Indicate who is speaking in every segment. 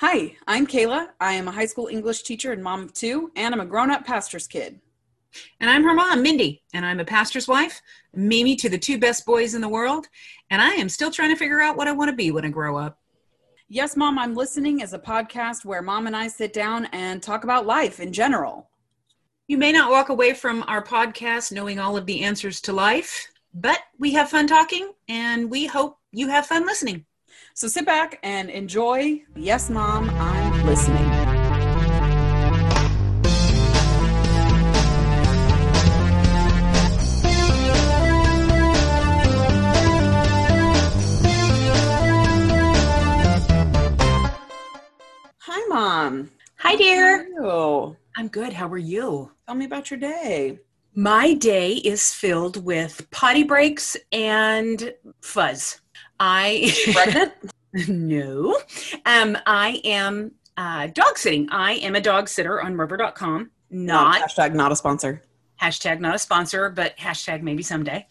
Speaker 1: Hi, I'm Kayla. I am a high school English teacher and mom of two, and I'm a grown up pastor's kid.
Speaker 2: And I'm her mom, Mindy, and I'm a pastor's wife, Mimi to the two best boys in the world, and I am still trying to figure out what I want to be when I grow up.
Speaker 1: Yes, Mom, I'm listening is a podcast where mom and I sit down and talk about life in general.
Speaker 2: You may not walk away from our podcast knowing all of the answers to life, but we have fun talking, and we hope you have fun listening.
Speaker 1: So sit back and enjoy. Yes, Mom, I'm listening. Hi, Mom.
Speaker 2: Hi, dear. I'm good. How are you?
Speaker 1: Tell me about your day.
Speaker 2: My day is filled with potty breaks and fuzz. I
Speaker 1: Pregnant?
Speaker 2: no. Um, I am uh, dog sitting. I am a dog sitter on Rover.com. Not
Speaker 1: hashtag not a sponsor.
Speaker 2: hashtag not a sponsor, but hashtag maybe someday.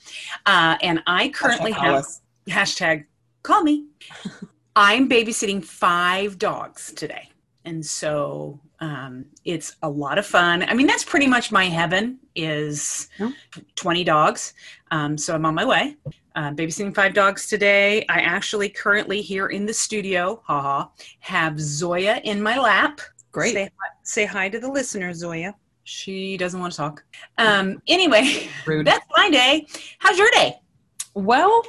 Speaker 2: Uh, and I currently
Speaker 1: Hashtag
Speaker 2: have
Speaker 1: us.
Speaker 2: hashtag call me. I'm babysitting five dogs today. And so um, it's a lot of fun. I mean, that's pretty much my heaven is
Speaker 1: Yeah.
Speaker 2: 20 dogs. Um, so I'm on my way. Uh, babysitting five dogs today. I actually currently here in the studio, haha, have Zoya in my lap.
Speaker 1: Great.
Speaker 2: Say, hi- say hi to the listener, Zoya. She doesn't want to talk. Um, anyway,
Speaker 1: Rude.
Speaker 2: that's my day. How's your day?
Speaker 1: Well,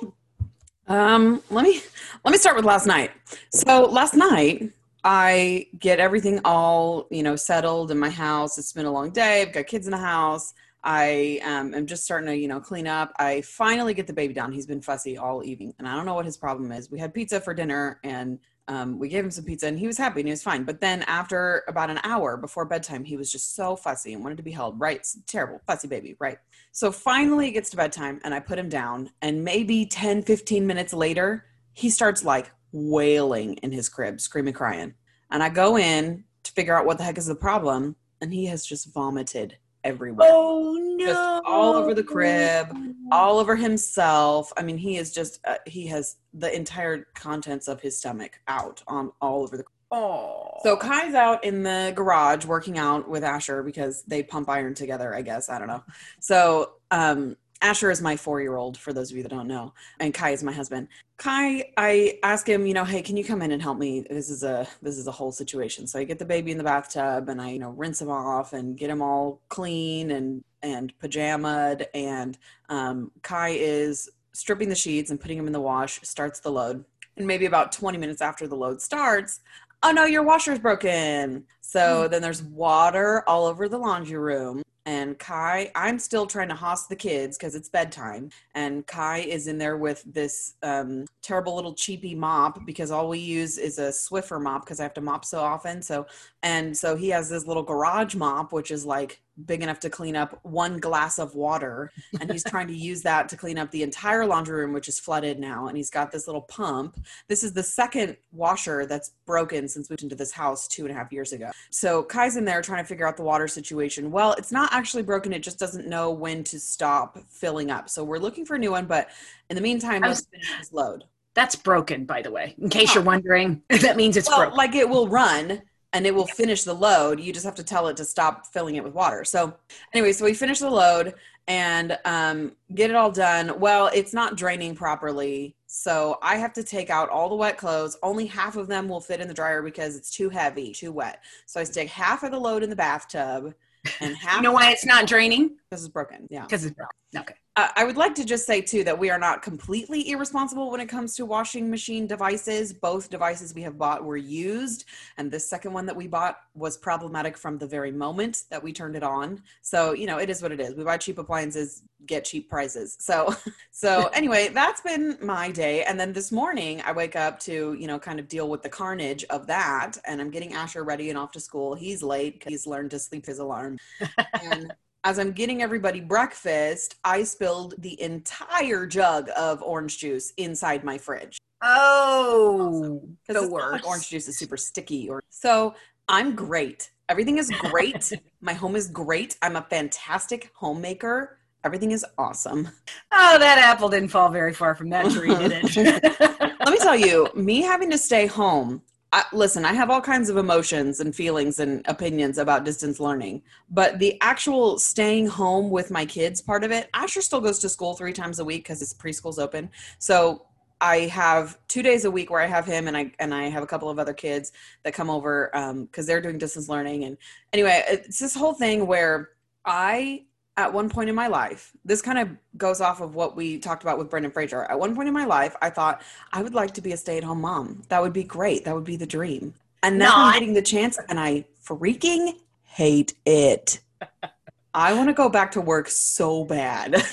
Speaker 1: um, let me let me start with last night. So last night I get everything all you know settled in my house. It's been a long day. I've got kids in the house. I um, am just starting to you know clean up. I finally get the baby down. He's been fussy all evening, and I don't know what his problem is. We had pizza for dinner, and um, we gave him some pizza, and he was happy and he was fine. But then after about an hour before bedtime, he was just so fussy and wanted to be held. Right, terrible fussy baby. Right. So finally it gets to bedtime and I put him down and maybe 10 15 minutes later he starts like wailing in his crib screaming crying. And I go in to figure out what the heck is the problem and he has just vomited everywhere.
Speaker 2: Oh no!
Speaker 1: Just all over the crib, all over himself. I mean he is just uh, he has the entire contents of his stomach out on all over the
Speaker 2: Oh.
Speaker 1: so Kai's out in the garage working out with Asher because they pump iron together, I guess. I don't know. So um Asher is my four year old, for those of you that don't know, and Kai is my husband. Kai, I ask him, you know, hey, can you come in and help me? This is a this is a whole situation. So I get the baby in the bathtub and I, you know, rinse him off and get him all clean and and pajamaed. And um, Kai is stripping the sheets and putting them in the wash. Starts the load, and maybe about twenty minutes after the load starts, oh no, your washer's broken. So then there's water all over the laundry room. And Kai, I'm still trying to hoss the kids because it's bedtime. And Kai is in there with this um, terrible little cheapy mop because all we use is a Swiffer mop because I have to mop so often. So, and so he has this little garage mop, which is like big enough to clean up one glass of water. And he's trying to use that to clean up the entire laundry room, which is flooded now. And he's got this little pump this is the second washer that's broken since we moved into this house two and a half years ago. So Kai's in there trying to figure out the water situation. Well, it's not actually broken, it just doesn't know when to stop filling up. So we're looking for a new one, but in the meantime,
Speaker 2: I
Speaker 1: let's
Speaker 2: was-
Speaker 1: finish this load.
Speaker 2: That's broken, by the way. In case
Speaker 1: Oh.
Speaker 2: you're wondering, that means it's
Speaker 1: Well,
Speaker 2: broken.
Speaker 1: like it will run and it will finish the load. You just have to tell it to stop filling it with water. So anyway, so we finish the load and um, get it all done. Well, it's not draining properly. So I have to take out all the wet clothes. Only half of them will fit in the dryer because it's too heavy, too wet. So I stick half of the load in the bathtub and half
Speaker 2: You know why it's not draining?
Speaker 1: This is broken. Yeah.
Speaker 2: Because it's broken. Okay.
Speaker 1: Uh, I would like to just say too that we are not completely irresponsible when it comes to washing machine devices. Both devices we have bought were used, and this second one that we bought was problematic from the very moment that we turned it on. So you know, it is what it is. We buy cheap appliances, get cheap prices. So, so anyway, that's been my day. And then this morning, I wake up to you know kind of deal with the carnage of that, and I'm getting Asher ready and off to school. He's late because he's learned to sleep his alarm, and as I'm getting everybody breakfast, I spilled the entire jug of orange juice inside my fridge.
Speaker 2: Oh, the worst.
Speaker 1: like orange juice is super sticky or so I'm great. Everything is great. my home is great. I'm a fantastic homemaker. Everything is awesome.
Speaker 2: Oh, that apple didn't fall very far from that tree, did it?
Speaker 1: Let me tell you, me having to stay home I, listen, I have all kinds of emotions and feelings and opinions about distance learning, but the actual staying home with my kids part of it, Asher still goes to school three times a week because his preschool's open. So I have two days a week where I have him and I and I have a couple of other kids that come over because um, they're doing distance learning. And anyway, it's this whole thing where I at one point in my life, this kind of goes off of what we talked about with Brendan Fraser. At one point in my life, I thought I would like to be a stay at home mom. That would be great. That would be the dream. And now Not. I'm getting the chance and I freaking hate it. I want to go back to work so bad.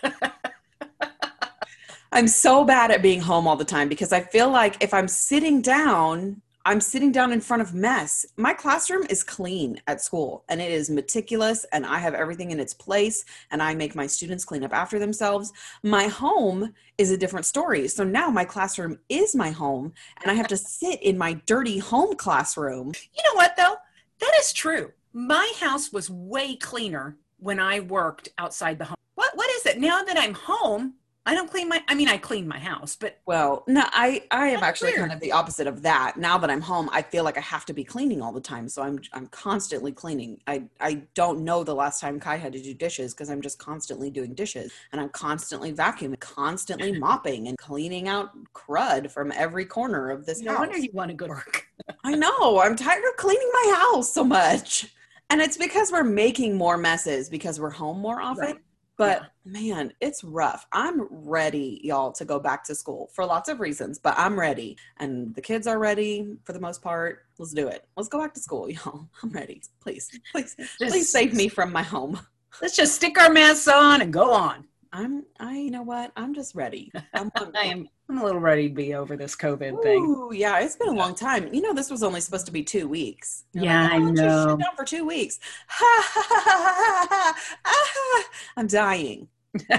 Speaker 1: I'm so bad at being home all the time because I feel like if I'm sitting down, I'm sitting down in front of mess. My classroom is clean at school and it is meticulous and I have everything in its place and I make my students clean up after themselves. My home is a different story. So now my classroom is my home and I have to sit in my dirty home classroom.
Speaker 2: You know what though? That is true. My house was way cleaner when I worked outside the home. What what is it? Now that I'm home, I don't clean my I mean I clean my house, but
Speaker 1: well, no, I I am actually weird. kind of the opposite of that. Now that I'm home, I feel like I have to be cleaning all the time, so I'm I'm constantly cleaning. I I don't know the last time Kai had to do dishes because I'm just constantly doing dishes and I'm constantly vacuuming, constantly mopping and cleaning out crud from every corner of this
Speaker 2: no
Speaker 1: house.
Speaker 2: No wonder you want to go to work.
Speaker 1: I know. I'm tired of cleaning my house so much. And it's because we're making more messes because we're home more often. Right but yeah. man, it's rough. I'm ready, y'all, to go back to school for lots of reasons, but I'm ready. And the kids are ready for the most part. Let's do it. Let's go back to school, y'all. I'm ready. Please, please, just, please save me from my home.
Speaker 2: Let's just stick our masks on and go on.
Speaker 1: I'm I you know what? I'm just ready.
Speaker 2: I'm, I am I'm a little ready to be over this COVID Ooh, thing.
Speaker 1: yeah, it's been a long time. You know, this was only supposed to be two weeks.
Speaker 2: You're yeah, like, oh, I know. Shut
Speaker 1: down for two weeks. Ha, ha, ha, ha, ah, I'm dying.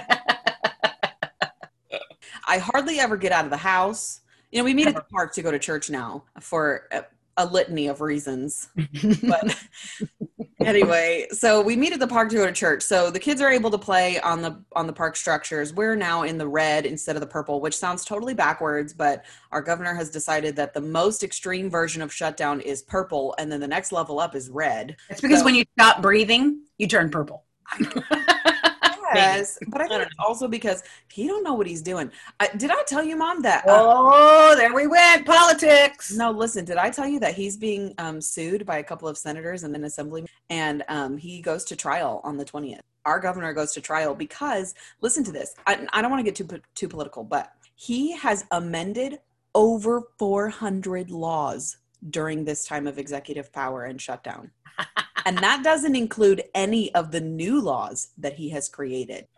Speaker 1: I hardly ever get out of the house. You know, we meet at the park to go to church now for uh, a, litany of reasons. but anyway, so we meet at the park to go to church. So the kids are able to play on the on the park structures. We're now in the red instead of the purple, which sounds totally backwards, but our governor has decided that the most extreme version of shutdown is purple and then the next level up is red.
Speaker 2: It's because so, when you stop breathing, you turn purple.
Speaker 1: Yes, but I think I it's also because he don't know what he's doing. I, did I tell you, Mom, that?
Speaker 2: Uh, oh, there we went, politics.
Speaker 1: No, listen. Did I tell you that he's being um, sued by a couple of senators and an assemblyman, and um, he goes to trial on the twentieth. Our governor goes to trial because, listen to this. I, I don't want to get too too political, but he has amended over 400 laws during this time of executive power and shutdown and that doesn't include any of the new laws that he has created.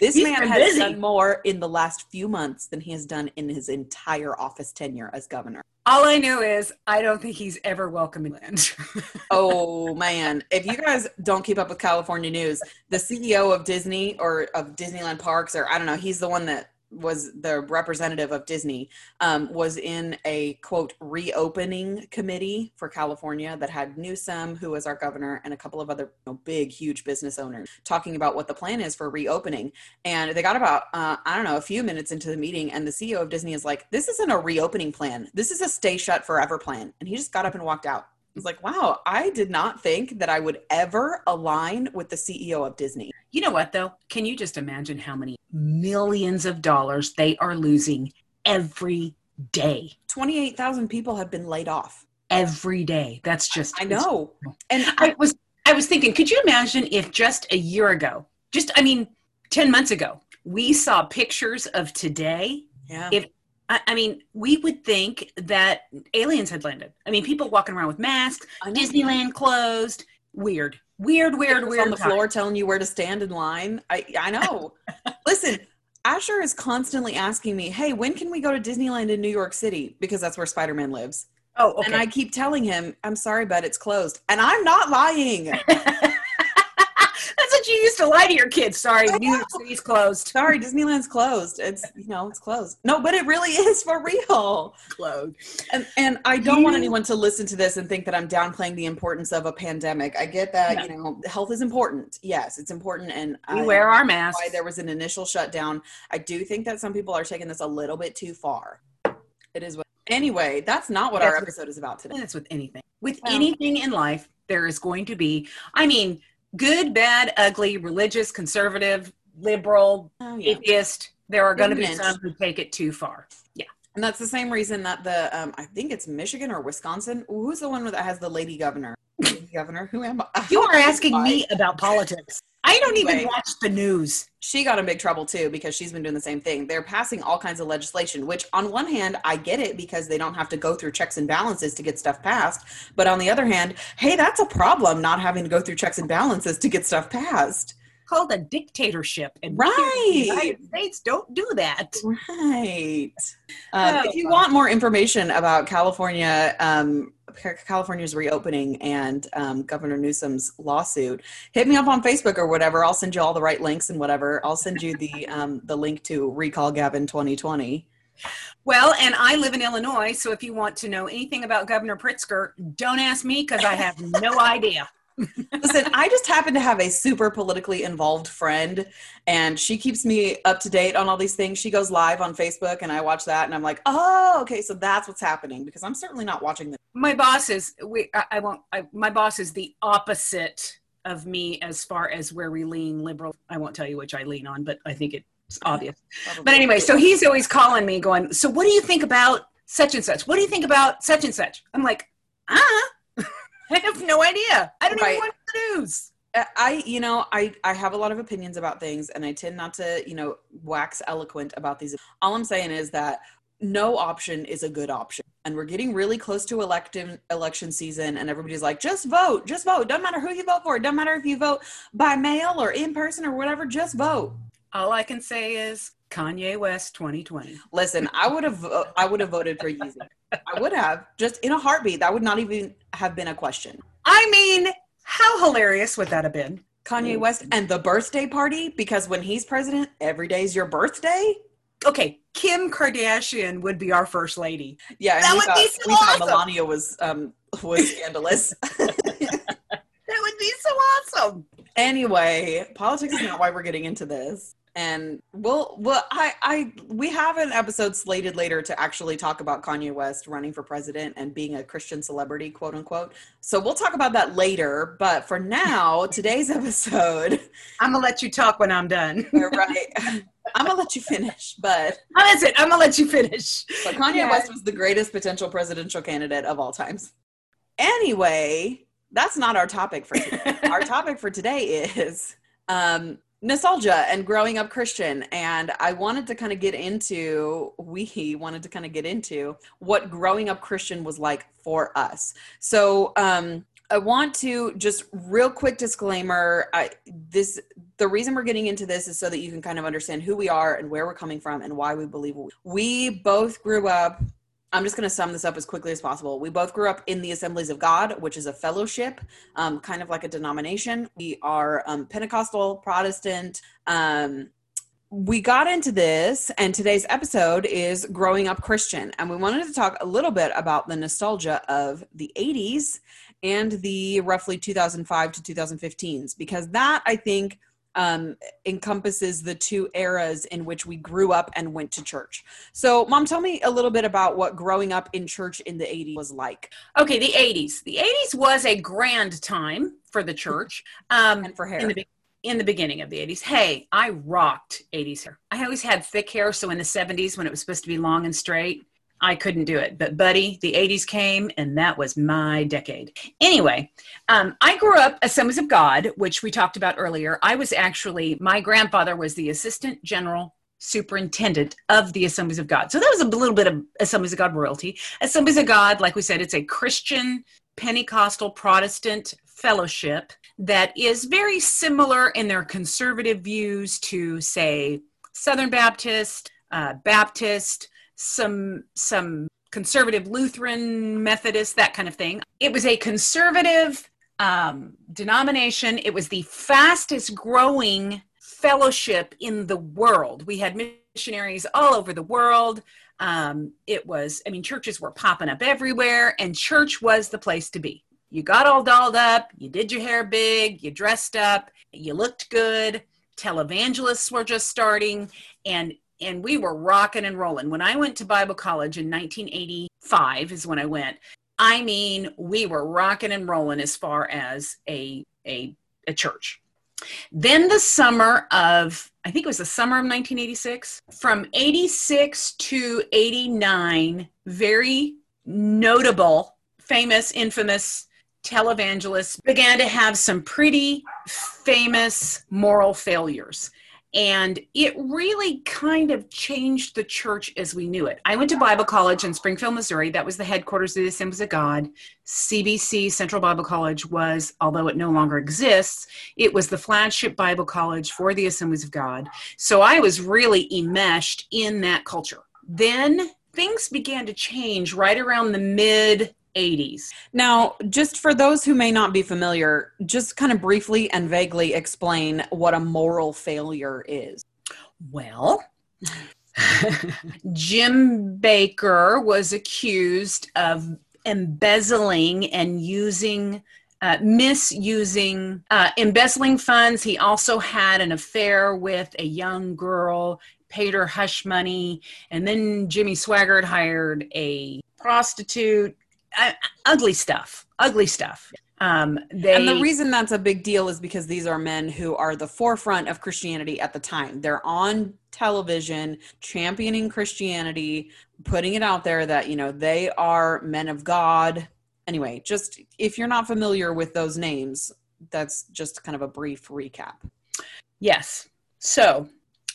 Speaker 1: This He's man has busy. done more in the last few months than he has done in his entire office tenure as governor.
Speaker 2: All I know is I don't think he's ever welcome in land.
Speaker 1: oh man, if you guys don't keep up with California news, the CEO of Disney or of Disneyland Parks, or I don't know, he's the one that was the representative of Disney, um, was in a quote reopening committee for California that had Newsom, who was our governor, and a couple of other you know, big, huge business owners talking about what the plan is for reopening. And they got about, uh, I don't know, a few minutes into the meeting, and the CEO of Disney is like, This isn't a reopening plan. This is a stay shut forever plan. And he just got up and walked out was like, wow, I did not think that I would ever align with the CEO of Disney.
Speaker 2: You know what, though? Can you just imagine how many millions of dollars they are losing every day?
Speaker 1: 28,000 people have been laid off.
Speaker 2: Every day. That's just.
Speaker 1: I know.
Speaker 2: And I was. I was thinking, could you imagine if just a year ago, just, I mean, 10 months ago, we saw pictures of today?
Speaker 1: Yeah.
Speaker 2: If I, I, mean, we would think that aliens had landed. I mean, people walking around with masks, Disneyland closed. Weird, weird, weird, weird.
Speaker 1: On the time. floor telling you where to stand in line. I, I know. Listen, Asher is constantly asking me, hey, when can we go to Disneyland in New York City? Because that's where Spider Man lives.
Speaker 2: Oh, okay.
Speaker 1: And I keep telling him, I'm sorry, but it's closed. And I'm not lying.
Speaker 2: you to lie to your kids. Sorry, New York City's closed.
Speaker 1: Sorry, Disneyland's closed. It's you know it's closed. No, but it really is for real.
Speaker 2: Closed.
Speaker 1: And and I don't want anyone to listen to this and think that I'm downplaying the importance of a pandemic. I get that no. you know health is important. Yes, it's important, and
Speaker 2: we I, wear our masks.
Speaker 1: Why there was an initial shutdown. I do think that some people are taking this a little bit too far. It is what Anyway, that's not what
Speaker 2: That's
Speaker 1: our episode is about today.
Speaker 2: It's with anything. With
Speaker 1: Well-
Speaker 2: anything in life, there is going to be, I mean, good, bad, ugly, religious, conservative, liberal,
Speaker 1: Oh, yeah.
Speaker 2: atheist. There are going to be some who take it too far. Yeah.
Speaker 1: And that's the same reason that the um, I think it's Michigan or Wisconsin. Who's the one that has the lady governor? Lady governor. Who am I?
Speaker 2: You are asking me about politics. I don't even watch the news.
Speaker 1: She got in big trouble too because she's been doing the same thing. They're passing all kinds of legislation, which on one hand I get it because they don't have to go through checks and balances to get stuff passed. But on the other hand, hey, that's a problem not having to go through checks and balances to get stuff passed.
Speaker 2: Called a dictatorship. And in the United States don't do that.
Speaker 1: Right. Um,
Speaker 2: Oh,
Speaker 1: if you want more information about California, um, Ca- California's reopening and um, Governor Newsom's lawsuit, hit me up on Facebook or whatever. I'll send you all the right links and whatever. I'll send you the um, the link to Recall Gavin 2020.
Speaker 2: Well, and I live in Illinois, so if you want to know anything about Governor Pritzker, don't ask me because I have no idea.
Speaker 1: Listen, I just happen to have a super politically involved friend, and she keeps me up to date on all these things. She goes live on Facebook, and I watch that, and I'm like, oh, okay, so that's what's happening because I'm certainly not watching the.
Speaker 2: My boss is we. I, I won't. I, my boss is the opposite of me as far as where we lean liberal. I won't tell you which I lean on, but I think it's obvious. But anyway, so he's always calling me, going, "So what do you think about such and such? What do you think about such and such?" I'm like, "Ah, I have no idea. I don't
Speaker 1: Right.
Speaker 2: even watch the news."
Speaker 1: Uh, I, you know, I, I have a lot of opinions about things and I tend not to, you know, wax eloquent about these. All I'm saying is that no option is a good option. And we're getting really close to election election season and everybody's like, just vote, just vote. Doesn't matter who you vote for. It doesn't matter if you vote by mail or in person or whatever, just vote.
Speaker 2: All I can say is Kanye West 2020.
Speaker 1: Listen, I would have vo- I would have voted for Yeezy. I would have just in a heartbeat. That would not even have been a question.
Speaker 2: I mean, how hilarious would that have been?
Speaker 1: Kanye West and the birthday party because when he's president, every day is your birthday.
Speaker 2: Okay, Kim Kardashian would be our first lady.
Speaker 1: Yeah,
Speaker 2: That would
Speaker 1: thought,
Speaker 2: be so
Speaker 1: we thought
Speaker 2: awesome.
Speaker 1: Melania was um was scandalous.
Speaker 2: That would be so awesome.
Speaker 1: anyway, politics is not why we're getting into this. And we'll well I I we have an episode slated later to actually talk about Kanye West running for president and being a Christian celebrity, quote unquote. So we'll talk about that later. But for now, today's episode,
Speaker 2: I'm gonna let you talk when I'm done.
Speaker 1: right? I'm gonna let you finish, but
Speaker 2: Oh, that's it. I'm gonna let you finish.
Speaker 1: But Kanye
Speaker 2: Yeah.
Speaker 1: West was the greatest potential presidential candidate of all times. Anyway, that's not our topic for today. our topic for today is um, nostalgia and growing up Christian. And I wanted to kind of get into, we wanted to kind of get into what growing up Christian was like for us. So, um, I want to just real quick disclaimer. I, this the reason we're getting into this is so that you can kind of understand who we are and where we're coming from and why we believe we, we both grew up I'm just going to sum this up as quickly as possible. We both grew up in the Assemblies of God, which is a fellowship, um, kind of like a denomination. We are um, Pentecostal, Protestant. Um, we got into this, and today's episode is Growing Up Christian. And we wanted to talk a little bit about the nostalgia of the 80s and the roughly 2005 to 2015s, because that I think um, encompasses the two eras in which we grew up and went to church. So, mom, tell me a little bit about what growing up in church in the 80s was like
Speaker 2: Okay, the 80s. The 80s was a grand time for the church. Um,
Speaker 1: and for hair.
Speaker 2: in the, in the beginning of the 80s. Hey, I rocked 80s hair. I always had thick hair, so in the 70s when it was supposed to be long and straight, I couldn't do it. But buddy, the 80s came and that was my decade. Anyway, um, I grew up Assemblies of God, which we talked about earlier. I was actually, my grandfather was the assistant general superintendent of the Assemblies of God. So that was a little bit of Assemblies of God royalty. Assemblies of God, like we said, it's a Christian Pentecostal Protestant fellowship that is very similar in their conservative views to, say, Southern Baptist, uh, Baptist, some some conservative Lutheran, Methodist, that kind of thing. It was a conservative um, denomination. It was the fastest growing fellowship in the world. We had missionaries all over the world. Um, it was, I mean, churches were popping up everywhere, and church was the place to be. You got all dolled up, you did your hair big, you dressed up, you looked good. Televangelists were just starting, and and we were rocking and rolling. When I went to Bible college in 1985 is when I went. I mean, we were rocking and rolling as far as a a a church. Then the summer of I think it was the summer of 1986, from 86 to 89, very notable, famous, infamous televangelists began to have some pretty famous moral failures. And it really kind of changed the church as we knew it. I went to Bible College in Springfield, Missouri. That was the headquarters of the Assemblies of God. CBC, Central Bible College, was, although it no longer exists, it was the flagship Bible college for the Assemblies of God. So I was really enmeshed in that culture. Then things began to change right around the mid 80s.
Speaker 1: Now, just for those who may not be familiar, just kind of briefly and vaguely explain what a moral failure is.
Speaker 2: Well, Jim Bakker was accused of embezzling and using uh, misusing uh, embezzling funds. He also had an affair with a young girl, paid her hush money, and then Jimmy Swaggart hired a prostitute uh, ugly stuff, ugly stuff. Um, they,
Speaker 1: and the reason that's a big deal is because these are men who are the forefront of Christianity at the time. They're on television championing Christianity, putting it out there that, you know, they are men of God. Anyway, just if you're not familiar with those names, that's just kind of a brief recap.
Speaker 2: Yes. So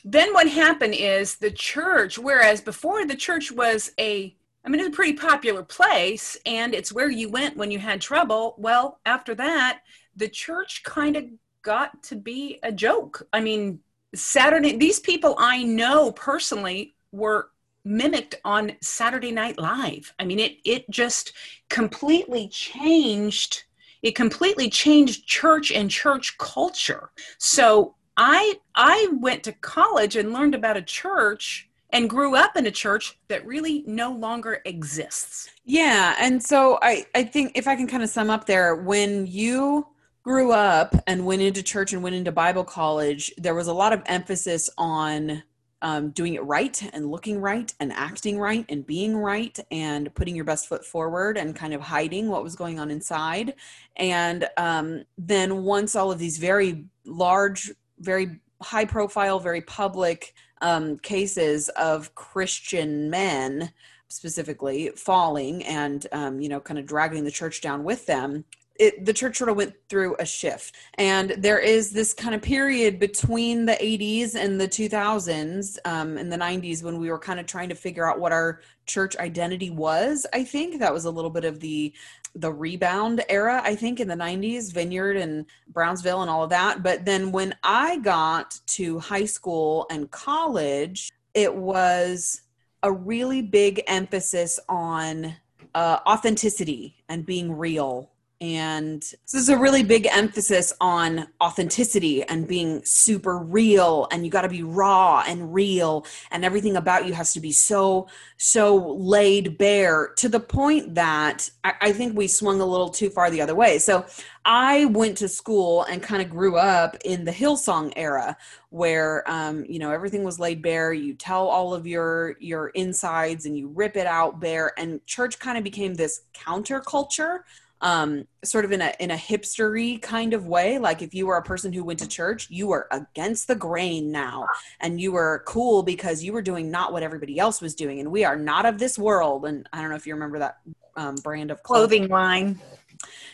Speaker 2: then what happened is the church, whereas before the church was a I mean, it's a pretty popular place and it's where you went when you had trouble. Well, after that, the church kind of got to be a joke. I mean, Saturday, these people I know personally were mimicked on Saturday Night Live. I mean, it, it just completely changed. It completely changed church and church culture. So I I went to college and learned about a church and grew up in a church that really no longer exists.
Speaker 1: Yeah, and so I I think if I can kind of sum up there when you grew up and went into church and went into Bible college, there was a lot of emphasis on um, doing it right and looking right and acting right and being right and putting your best foot forward and kind of hiding what was going on inside. And um, then once all of these very large, very high profile, very public um, cases of Christian men specifically falling and um, you know kind of dragging the church down with them it, the church sort of went through a shift. And there is this kind of period between the 80s and the 2000s um, and the 90s when we were kind of trying to figure out what our church identity was i think. That was a little bit of the the rebound era i think in the 90s vineyard and brownsville and all of that. But then when i got to high school and college it was a really big emphasis on uh, authenticity and being real and this is a really big emphasis on authenticity and being super real and you got to be raw and real and everything about you has to be so so laid bare to the point that I, I think we swung a little too far the other way. So i went to school and kind of grew up in the hillsong era where um, you know everything was laid bare. You tell all of your your insides and you rip it out bare and church kind of became this counterculture um, sort of in a in a hipstery kind of way. Like if you were a person who went to church, you were against the grain now, and you were cool because you were doing not what everybody else was doing, and we are not of this world. And I don't know if you remember that um, brand of
Speaker 2: clothing. clothing line.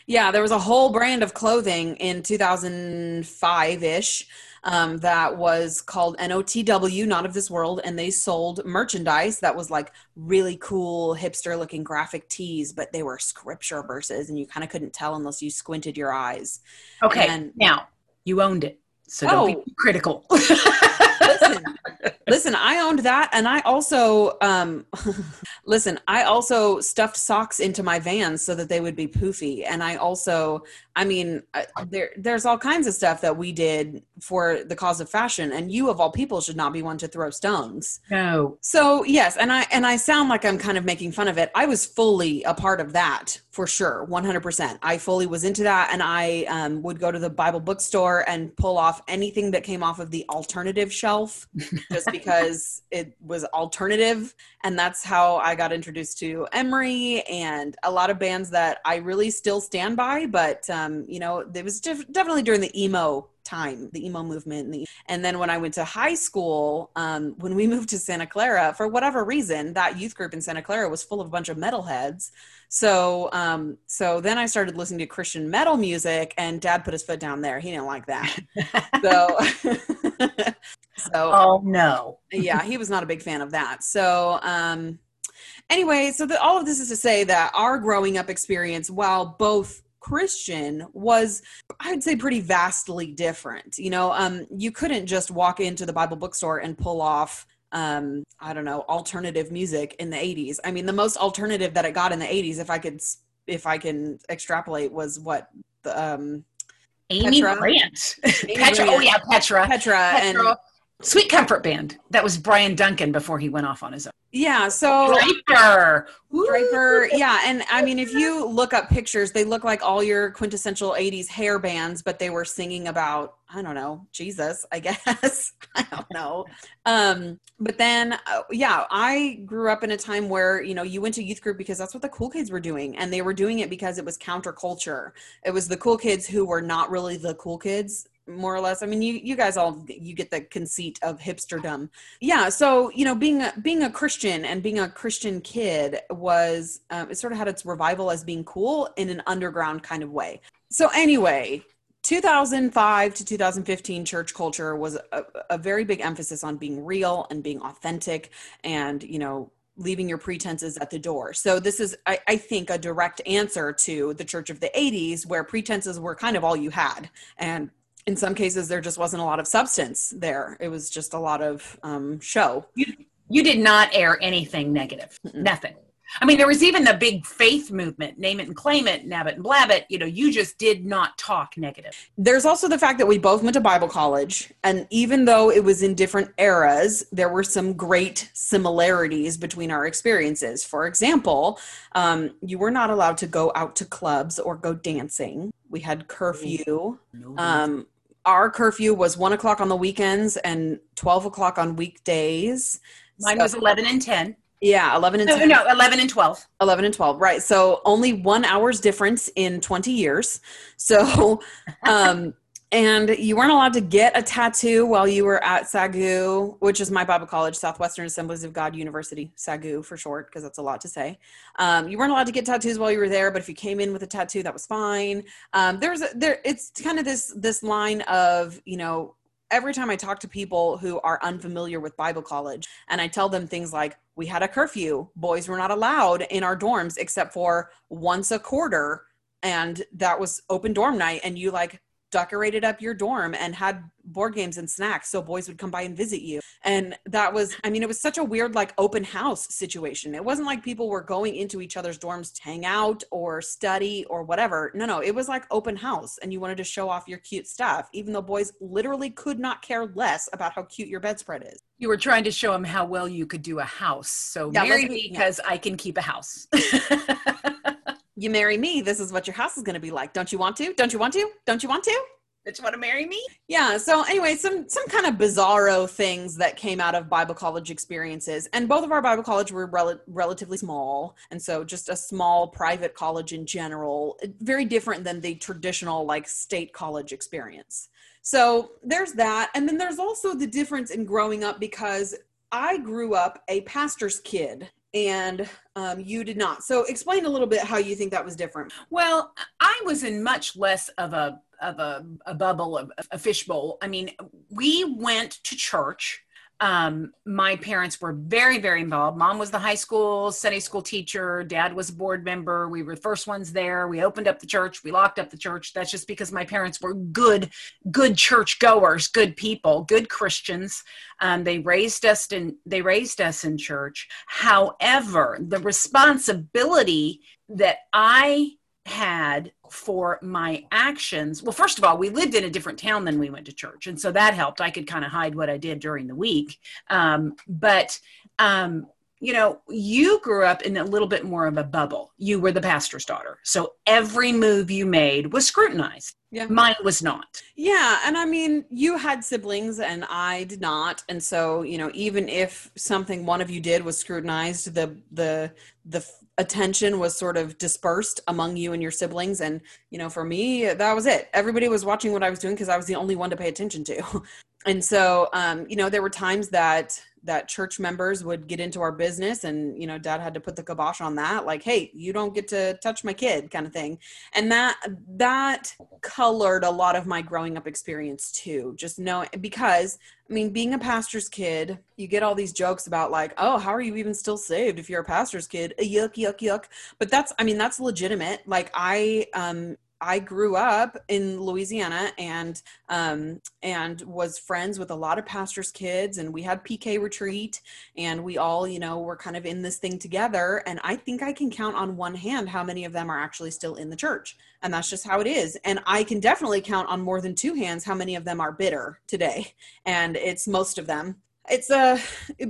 Speaker 1: Yeah, there was a whole brand of clothing in 2005 ish um, that was called NOTW, Not of This World, and they sold merchandise that was like really cool, hipster looking graphic tees, but they were scripture verses, and you kind of couldn't tell unless you squinted your eyes.
Speaker 2: Okay, and, now you owned it, so don't oh, be critical.
Speaker 1: listen, listen, I owned that, and I also um, listen. I also stuffed socks into my vans so that they would be poofy, and I also, I mean, uh, there there's all kinds of stuff that we did for the cause of fashion, and you of all people should not be one to throw stones.
Speaker 2: No.
Speaker 1: So yes, and I and I sound like I'm kind of making fun of it. I was fully a part of that for sure 100% i fully was into that and i um, would go to the bible bookstore and pull off anything that came off of the alternative shelf just because it was alternative and that's how i got introduced to emery and a lot of bands that i really still stand by but um, you know it was def- definitely during the emo time, the emo movement. And, the, and then when I went to high school, um, when we moved to Santa Clara, for whatever reason, that youth group in Santa Clara was full of a bunch of metalheads. So, um, so then I started listening to Christian metal music, and Dad put his foot down there. He didn't like that. so,
Speaker 2: so oh no,
Speaker 1: yeah, he was not a big fan of that. So, um, anyway, so the, all of this is to say that our growing up experience, while both Christian was, I would say, pretty vastly different. You know, um, you couldn't just walk into the Bible bookstore and pull off um i don't know alternative music in the 80s i mean the most alternative that it got in the 80s if i could if i can extrapolate was what the um
Speaker 2: amy petra? grant. Amy petra oh yeah petra.
Speaker 1: Petra, petra. and
Speaker 2: Sweet Comfort Band. That was Bryan Duncan before he went off on his own.
Speaker 1: Yeah. So
Speaker 2: Draper.
Speaker 1: Draper. Yeah. And I mean, if you look up pictures, they look like all your quintessential 80s hair bands, but they were singing about, I don't know, Jesus, I guess. I don't know. Um, but then, uh, yeah, I grew up in a time where, you know, you went to youth group because that's what the cool kids were doing. And they were doing it because it was counterculture. It was the cool kids who were not really the cool kids more or less. I mean, you you guys all you get the conceit of hipsterdom. Yeah, so you know, being a, being a Christian and being a Christian kid was um, it sort of had its revival as being cool in an underground kind of way. So anyway, 2005 to 2015 church culture was a, a very big emphasis on being real and being authentic and you know leaving your pretenses at the door. So this is, I, I, think, a direct answer to the church of the 80s, where pretenses were kind of all you had. And in some cases there just wasn't a lot of substance there. It was just a lot of um, show.
Speaker 2: You, you did not air anything negative. Mm-mm. nothing i mean there was even the big faith movement name it and claim it nab it and blab it you know you just did not talk negative.
Speaker 1: There's also the fact that we both went to bible college and even though it was in different eras there were some great similarities between our experiences. For example um, you were not allowed to go out to clubs or go dancing. We had curfew. Um, our curfew was one o'clock on the weekends and 12 o'clock on weekdays.
Speaker 2: Mine so, was 11 and 10.
Speaker 1: Yeah, 11 and
Speaker 2: no, No, 11 and 12.
Speaker 1: 11 and 12, right. So only one hour's difference in 20 years. So um, and you weren't allowed to get a tattoo while you were at SAGU, which is my Bible College, Southwestern Assemblies of God University, SAGU for short, because that's a lot to say. Um, you weren't allowed to get tattoos while you were there, but if you came in with a tattoo, that was fine. Um, there's a, there, it's kind of this this line of you know every time I talk to people who are unfamiliar with Bible college and I tell them things like, we had a curfew, boys were not allowed in our dorms except for once a quarter. And that was open dorm night. And you like decorated up your dorm and had board games and snacks so boys would come by and visit you. And that was i mean it was such a weird like open house situation. It wasn't like people were going into each other's dorms to hang out or study or whatever. No no it was like open house and you wanted to show off your cute stuff even though boys literally could not care less about how cute your bedspread is.
Speaker 2: You were trying to show them how well you could do a house. So yeah, marry me because yeah. i can keep a house
Speaker 1: you marry me, this is what your house is going to be like. Don't you want to? Don't you want to? Don't you want to?
Speaker 2: Don't you want to marry me?
Speaker 1: Yeah. So anyway, some some kind of bizarro things that came out of Bible college experiences, and both of our Bible college were rel- relatively small, and so just a small private college in general, very different than the traditional like state college experience. So there's that, and then there's also the difference in growing up because I grew up a pastor's kid and um, you did not. So explain a little bit how you think that was different.
Speaker 2: Well, I was in much less of a of a, a bubble of a fishbowl. I mean, we went to church um, my parents were very, very involved. Mom was the high school Sunday school teacher. Dad was a board member. We were the first ones there. We opened up the church. We locked up the church. That's just because my parents were good, good church goers, good people, good Christians. Um, they raised us in they raised us in church. However, the responsibility that I had for my actions well first of all we lived in a different town than we went to church and so that helped i could kind of hide what i did during the week um, but um, you know, you grew up in a little bit more of a bubble. You were the pastor's daughter. So every move you made was scrutinized. Yeah. Mine was not.
Speaker 1: Yeah. And I mean, you had siblings and I did not. And so, you know, even if something one of you did was scrutinized, the, the, the attention was sort of dispersed among you and your siblings. And, you know, for me, that was it. Everybody was watching what I was doing because I was the only one to pay attention to. and so, um, you know, there were times that that church members would get into our business and you know dad had to put the kibosh on that like hey you don't get to touch my kid kind of thing. And that that colored a lot of my growing up experience too just knowing because i mean being a pastor's kid you get all these jokes about like oh how are you even still saved if you're a pastor's kid? Yuck yuck yuck. But that's i mean that's legitimate. Like i um I grew up in Louisiana and um, and was friends with a lot of pastors' kids, and we had PK retreat, and we all, you know, were kind of in this thing together. And I think I can count on one hand how many of them are actually still in the church, and that's just how it is. And I can definitely count on more than two hands how many of them are bitter today, and it's most of them it's a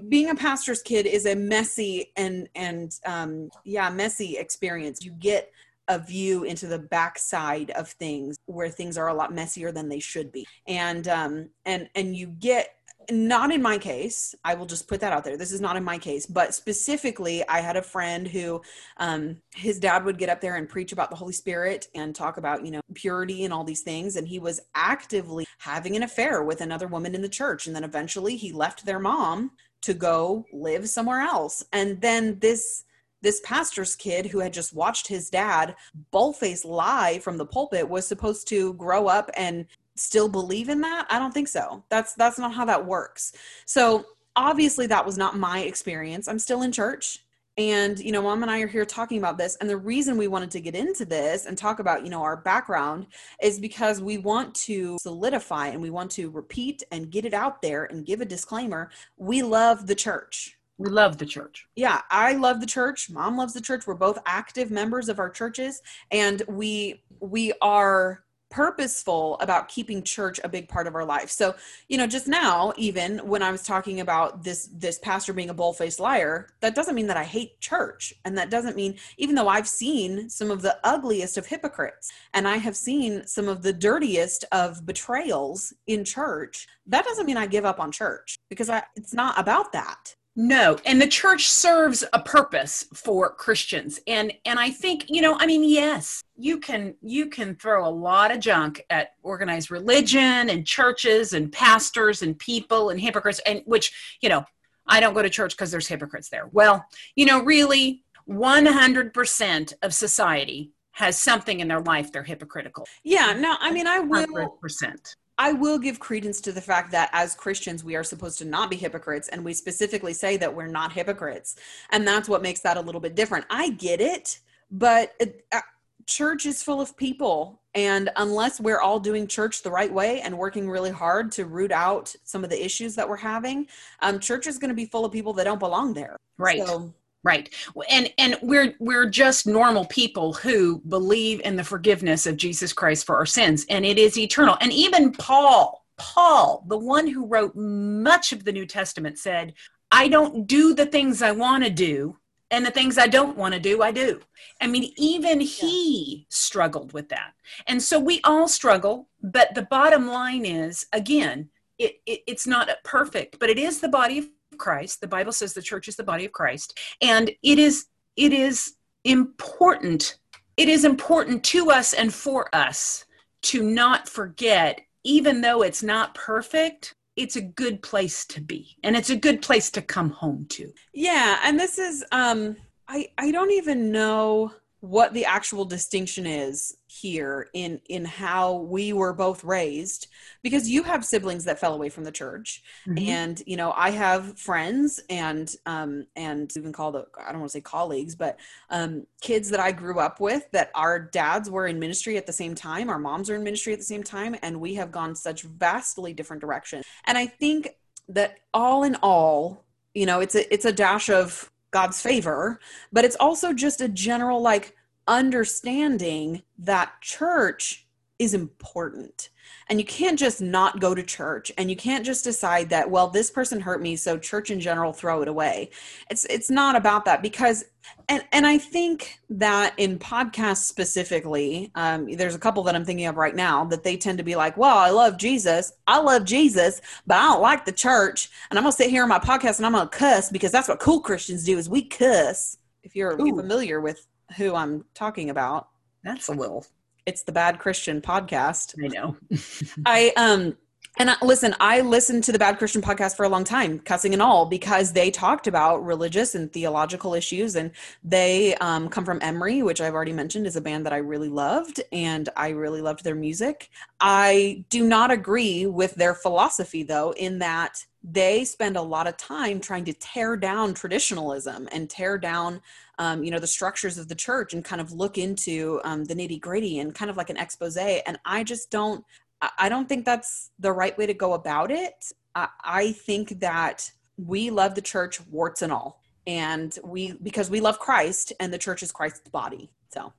Speaker 1: being a pastor's kid is a messy and and um yeah messy experience you get a view into the backside of things where things are a lot messier than they should be. And um and and you get not in my case i will just put that out there this is not in my case but specifically i had a friend who um, his dad would get up there and preach about the holy spirit and talk about you know purity and all these things and he was actively having an affair with another woman in the church and then eventually he left their mom to go live somewhere else. And then this this pastor's kid who had just watched his dad bullface lie from the pulpit was supposed to grow up and still believe in that? I don't think so. That's that's not how that works. So obviously that was not my experience. I'm still in church. And you know mom and i are here talking about this. And the reason we wanted to get into this and talk about you know our background is because we want to solidify and we want to repeat and get it out there and give a disclaimer. We love the church
Speaker 2: we love the church.
Speaker 1: Yeah, I love the church. Mom loves the church. We're both active members of our churches and we we are purposeful about keeping church a big part of our life. So, you know, just now even when I was talking about this this pastor being a bull-faced liar, that doesn't mean that I hate church and that doesn't mean even though I've seen some of the ugliest of hypocrites and I have seen some of the dirtiest of betrayals in church, that doesn't mean I give up on church because I, it's not about that.
Speaker 2: No, and the church serves a purpose for Christians. And and I think, you know, I mean, yes, you can you can throw a lot of junk at organized religion and churches and pastors and people and hypocrites and which, you know, I don't go to church because there's hypocrites there. Well, you know, really 100% of society has something in their life they're hypocritical.
Speaker 1: Yeah, no, I mean I will 100%. I will give credence to the fact that as Christians, we are supposed to not be hypocrites. And we specifically say that we're not hypocrites. And that's what makes that a little bit different. I get it, but it, uh, church is full of people. And unless we're all doing church the right way and working really hard to root out some of the issues that we're having, um, church is going to be full of people that don't belong there.
Speaker 2: Right. So, right. And and we're we're just normal people who believe in the forgiveness of jesus christ for our sins and it is eternal. And even paul paul the one who wrote much of the new testament said i don't do the things i want to do and the things i don't want to do i do. I mean even he struggled with that. And so we all struggle but the bottom line is again it, it, it's not perfect but it is the body of Christ. The Bible says the church is the body of Christ. And it is it is important. It is important to us and for us to not forget, even though it's not perfect, it's a good place to be. And it's a good place to come home to.
Speaker 1: Yeah. And this is um I I don't even know what the actual distinction is here in in how we were both raised because you have siblings that fell away from the church mm-hmm. and you know i have friends and um and even call the i don't want to say colleagues but um kids that i grew up with that our dads were in ministry at the same time our moms are in ministry at the same time and we have gone such vastly different directions and i think that all in all you know it's a it's a dash of God's favor, but it's also just a general like understanding that church is important. And you can't just not go to church and you can't just decide that well this person hurt me so church in general throw it away. It's it's not about that because and and I think that in podcasts specifically, um, there's a couple that I'm thinking of right now that they tend to be like, "Well, I love Jesus, I love Jesus, but I don't like the church, and I'm gonna sit here on my podcast and I'm gonna cuss because that's what cool Christians do is we cuss." If you're
Speaker 2: Ooh.
Speaker 1: familiar with who I'm talking about,
Speaker 2: That's a little.
Speaker 1: It's the Bad Christian podcast.
Speaker 2: I know.
Speaker 1: I um and I, listen, I listened to the Bad Christian podcast for a long time, cussing and all, because they talked about religious and theological issues, and they um, come from Emery, which I've already mentioned is a band that I really loved, and I really loved their music. I do not agree with their philosophy, though, in that they spend a lot of time trying to tear down traditionalism and tear down um, you know the structures of the church and kind of look into um, the nitty gritty and kind of like an expose and i just don't I- don't think that's the right way to go about it. I, I think that we love the church, warts and all, and we because we love Christ, and the church is Christ's body. So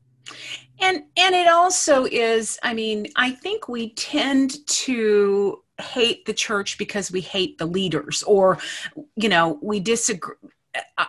Speaker 2: and and it also is i mean i think we tend to hate the church because we hate the leaders or you know we disagree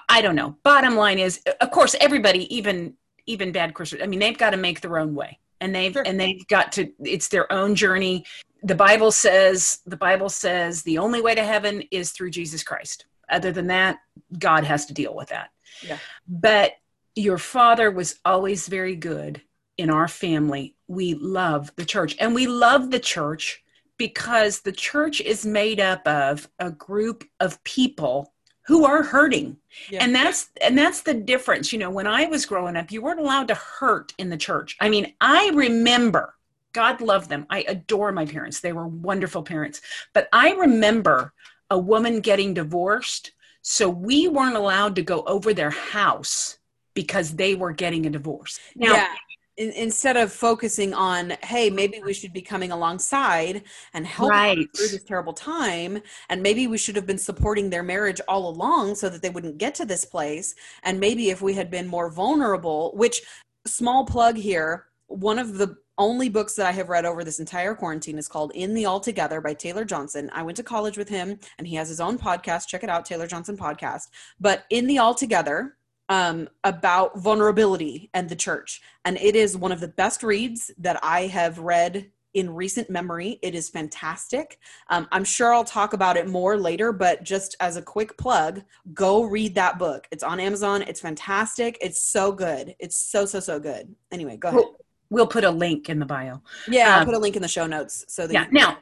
Speaker 2: i, don't know bottom line is of course everybody even even bad christians i mean they've got to make their own way and they've
Speaker 1: Sure.
Speaker 2: and they've got to it's their own journey the bible says the bible says the only way to heaven is through jesus christ other than that god has to deal with that
Speaker 1: Yeah.
Speaker 2: but your father was always very good in our family. We love the church, and we love the church because the church is made up of a group of people who are hurting.
Speaker 1: Yeah.
Speaker 2: And that's and that's the difference. You know, when I was growing up, you weren't allowed to hurt in the church. I mean, I remember God loved them. I adore my parents. They were wonderful parents. But I remember a woman getting divorced, so we weren't allowed to go over their house because they were getting a divorce. Now,
Speaker 1: yeah. In, instead of focusing on, hey, maybe we should be coming alongside and helping
Speaker 2: right.
Speaker 1: through this terrible time, and maybe we should have been supporting their marriage all along so that they wouldn't get to this place. And maybe if we had been more vulnerable, which small plug here, one of the only books that I have read over this entire quarantine is called In the Altogether by Taylor Johnson. I went to college with him and he has his own podcast. Check it out, Taylor Johnson Podcast. But In the Altogether, um, about vulnerability and the church. And it is one of the best reads that I have read in recent memory. It is fantastic. Um, I'm sure I'll talk about it more later, but just as a quick plug, go read that book. It's on Amazon. It's fantastic. It's so good. It's so, so, so good. Anyway, go ahead.
Speaker 2: We'll, we'll put a link in the bio.
Speaker 1: Yeah, I'll
Speaker 2: um,
Speaker 1: put a link in the show notes so that
Speaker 2: yeah,
Speaker 1: you can
Speaker 2: now-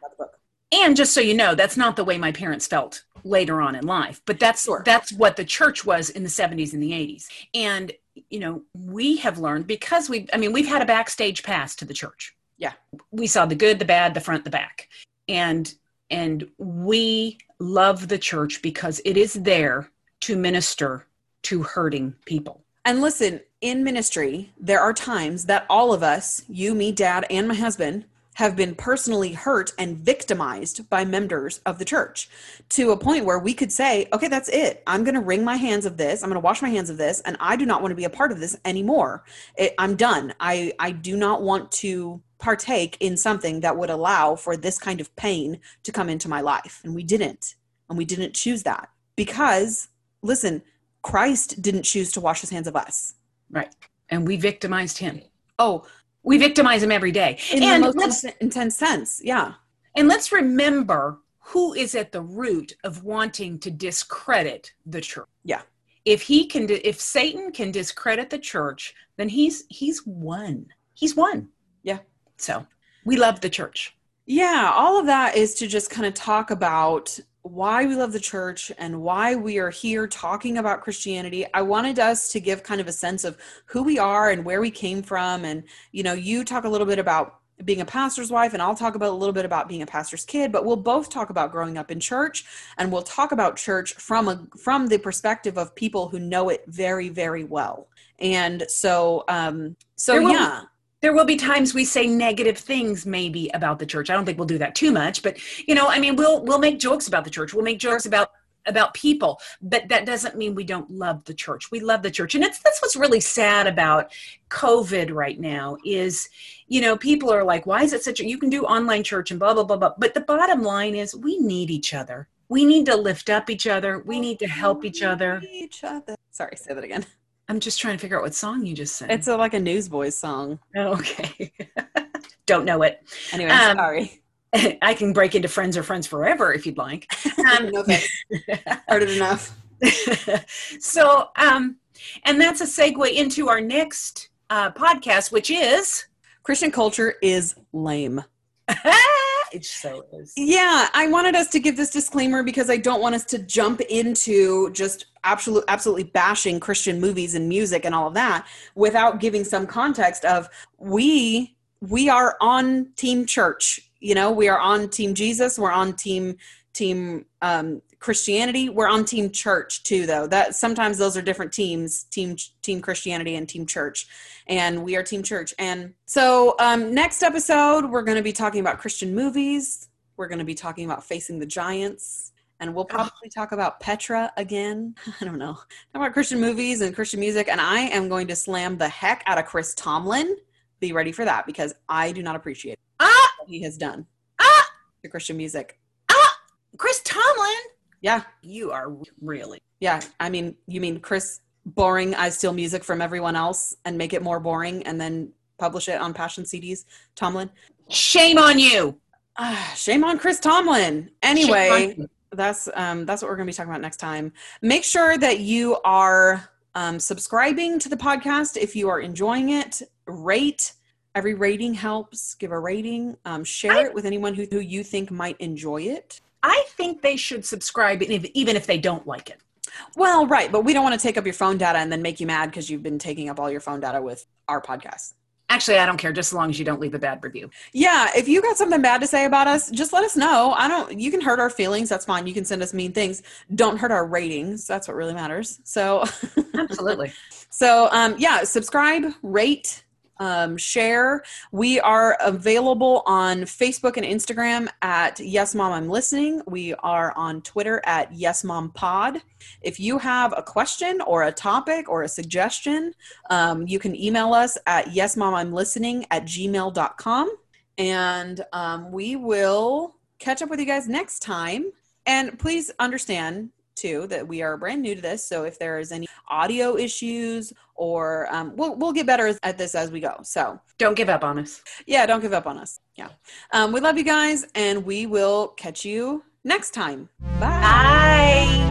Speaker 1: talk about the book.
Speaker 2: And just so you know, that's not the way my parents felt later on in life, but that's
Speaker 1: Sure.
Speaker 2: that's what the church was in the 70s and the 80s. And you know, we have learned because we I mean, we've had a backstage pass to the church.
Speaker 1: Yeah.
Speaker 2: We saw the good, the bad, the front, the back. And and we love the church because it is there to minister to hurting people.
Speaker 1: And listen, in ministry, there are times that all of us, you, me, dad, and my husband, have been personally hurt and victimized by members of the church to a point where we could say, okay, that's it. I'm going to wring my hands of this. I'm going to wash my hands of this. And I do not want to be a part of this anymore. It, I'm done. I, I do not want to partake in something that would allow for this kind of pain to come into my life. And we didn't. And we didn't choose that because, listen, Christ didn't choose to wash his hands of us.
Speaker 2: Right. And we victimized him.
Speaker 1: Oh,
Speaker 2: We victimize them every day.
Speaker 1: in
Speaker 2: and
Speaker 1: the most intense sense. Yeah.
Speaker 2: And let's remember who is at the root of wanting to discredit the church.
Speaker 1: Yeah.
Speaker 2: If he can, if Satan can discredit the church, then he's he's won. He's won.
Speaker 1: Yeah.
Speaker 2: So we love the church.
Speaker 1: Yeah. All of that is to just kind of talk about why we love the church and why we are here talking about Christianity. I wanted us to give kind of a sense of who we are and where we came from. And, you know, you talk a little bit about being a pastor's wife and I'll talk about a little bit about being a pastor's kid, but we'll both talk about growing up in church and we'll talk about church from a from the perspective of people who know it very very well. And so um so
Speaker 2: There will-
Speaker 1: yeah.
Speaker 2: There will be times we say negative things maybe about the church. I don't think we'll do that too much, but you know, I mean, we'll we'll make jokes about the church. We'll make jokes about about people, but that doesn't mean we don't love the church. We love the church. And it's that's what's really sad about COVID right now is, you know, people are like, why is it such a you can do online church and blah blah blah blah. But the bottom line is we need each other. We need to lift up each other. We need to help each other.
Speaker 1: Each other. Sorry, say that again.
Speaker 2: I'm just trying to figure out what song you just said.
Speaker 1: It's a, like a Newsboys song.
Speaker 2: Oh, okay. Don't know it.
Speaker 1: Anyway,
Speaker 2: Um,
Speaker 1: sorry.
Speaker 2: I can break into Friends or Friends Forever if you'd like. Um,
Speaker 1: thanks. Heard it enough.
Speaker 2: so, um, and that's a segue into our next uh, podcast, which is
Speaker 1: Christian culture is lame.
Speaker 2: So is.
Speaker 1: Yeah, I wanted us to give this disclaimer because I don't want us to jump into just absolute absolutely bashing Christian movies and music and all of that without giving some context of we we are on team church. You know, we are on team Jesus, we're on team team um Christianity, we're on team church too though. That sometimes those are different teams, team team Christianity and team church. And we are team church. And so um next episode we're going to be talking about Christian movies. We're going to be talking about facing the giants and we'll probably talk about Petra again. I don't know. Talk about Christian movies and Christian music and I am going to slam the heck out of Chris Tomlin. Be ready for that because I do not appreciate
Speaker 2: Ah,
Speaker 1: what he has done
Speaker 2: ah,
Speaker 1: to Christian music.
Speaker 2: ah, Chris Tomlin.
Speaker 1: Yeah,
Speaker 2: You are really.
Speaker 1: Yeah, I mean, you mean Chris boring I steal music from everyone else and make it more boring and then publish it on Passion CDs? Tomlin.
Speaker 2: Shame on you.
Speaker 1: Ah, shame on Chris Tomlin. Anyway, that's um that's what we're going to be talking about next time. Make sure that you are um subscribing to the podcast if you are enjoying it. Rate every rating helps. Give a rating. Um, share it with anyone who, who you think might enjoy it.
Speaker 2: I think they should subscribe, even if they don't like it.
Speaker 1: Well, right, but we don't want to take up your phone data and then make you mad because you've been taking up all your phone data with our podcast.
Speaker 2: Actually, I don't care, just as long as you don't leave a bad review.
Speaker 1: Yeah, if you got something bad to say about us, just let us know. I don't you can hurt our feelings, that's fine. You can send us mean things. Don't hurt our ratings. That's what really matters. So
Speaker 2: Absolutely.
Speaker 1: so um yeah, subscribe, rate, um, share. We are available on Facebook and Instagram at Yes Mom I'm Listening. We are on Twitter at Yes Mom Pod. If you have a question or a topic or a suggestion, um, you can email us at yesmomimlistening at gmail.com. And um, we will catch up with you guys next time. And please understand too that we are brand new to this. So if there is any audio issues or um, we'll, we'll get better at this as we go. So
Speaker 2: Don't give up on us.
Speaker 1: yeah, don't give up on us. Yeah. Um, we love you guys and we will catch you next time. Bye.
Speaker 2: Bye.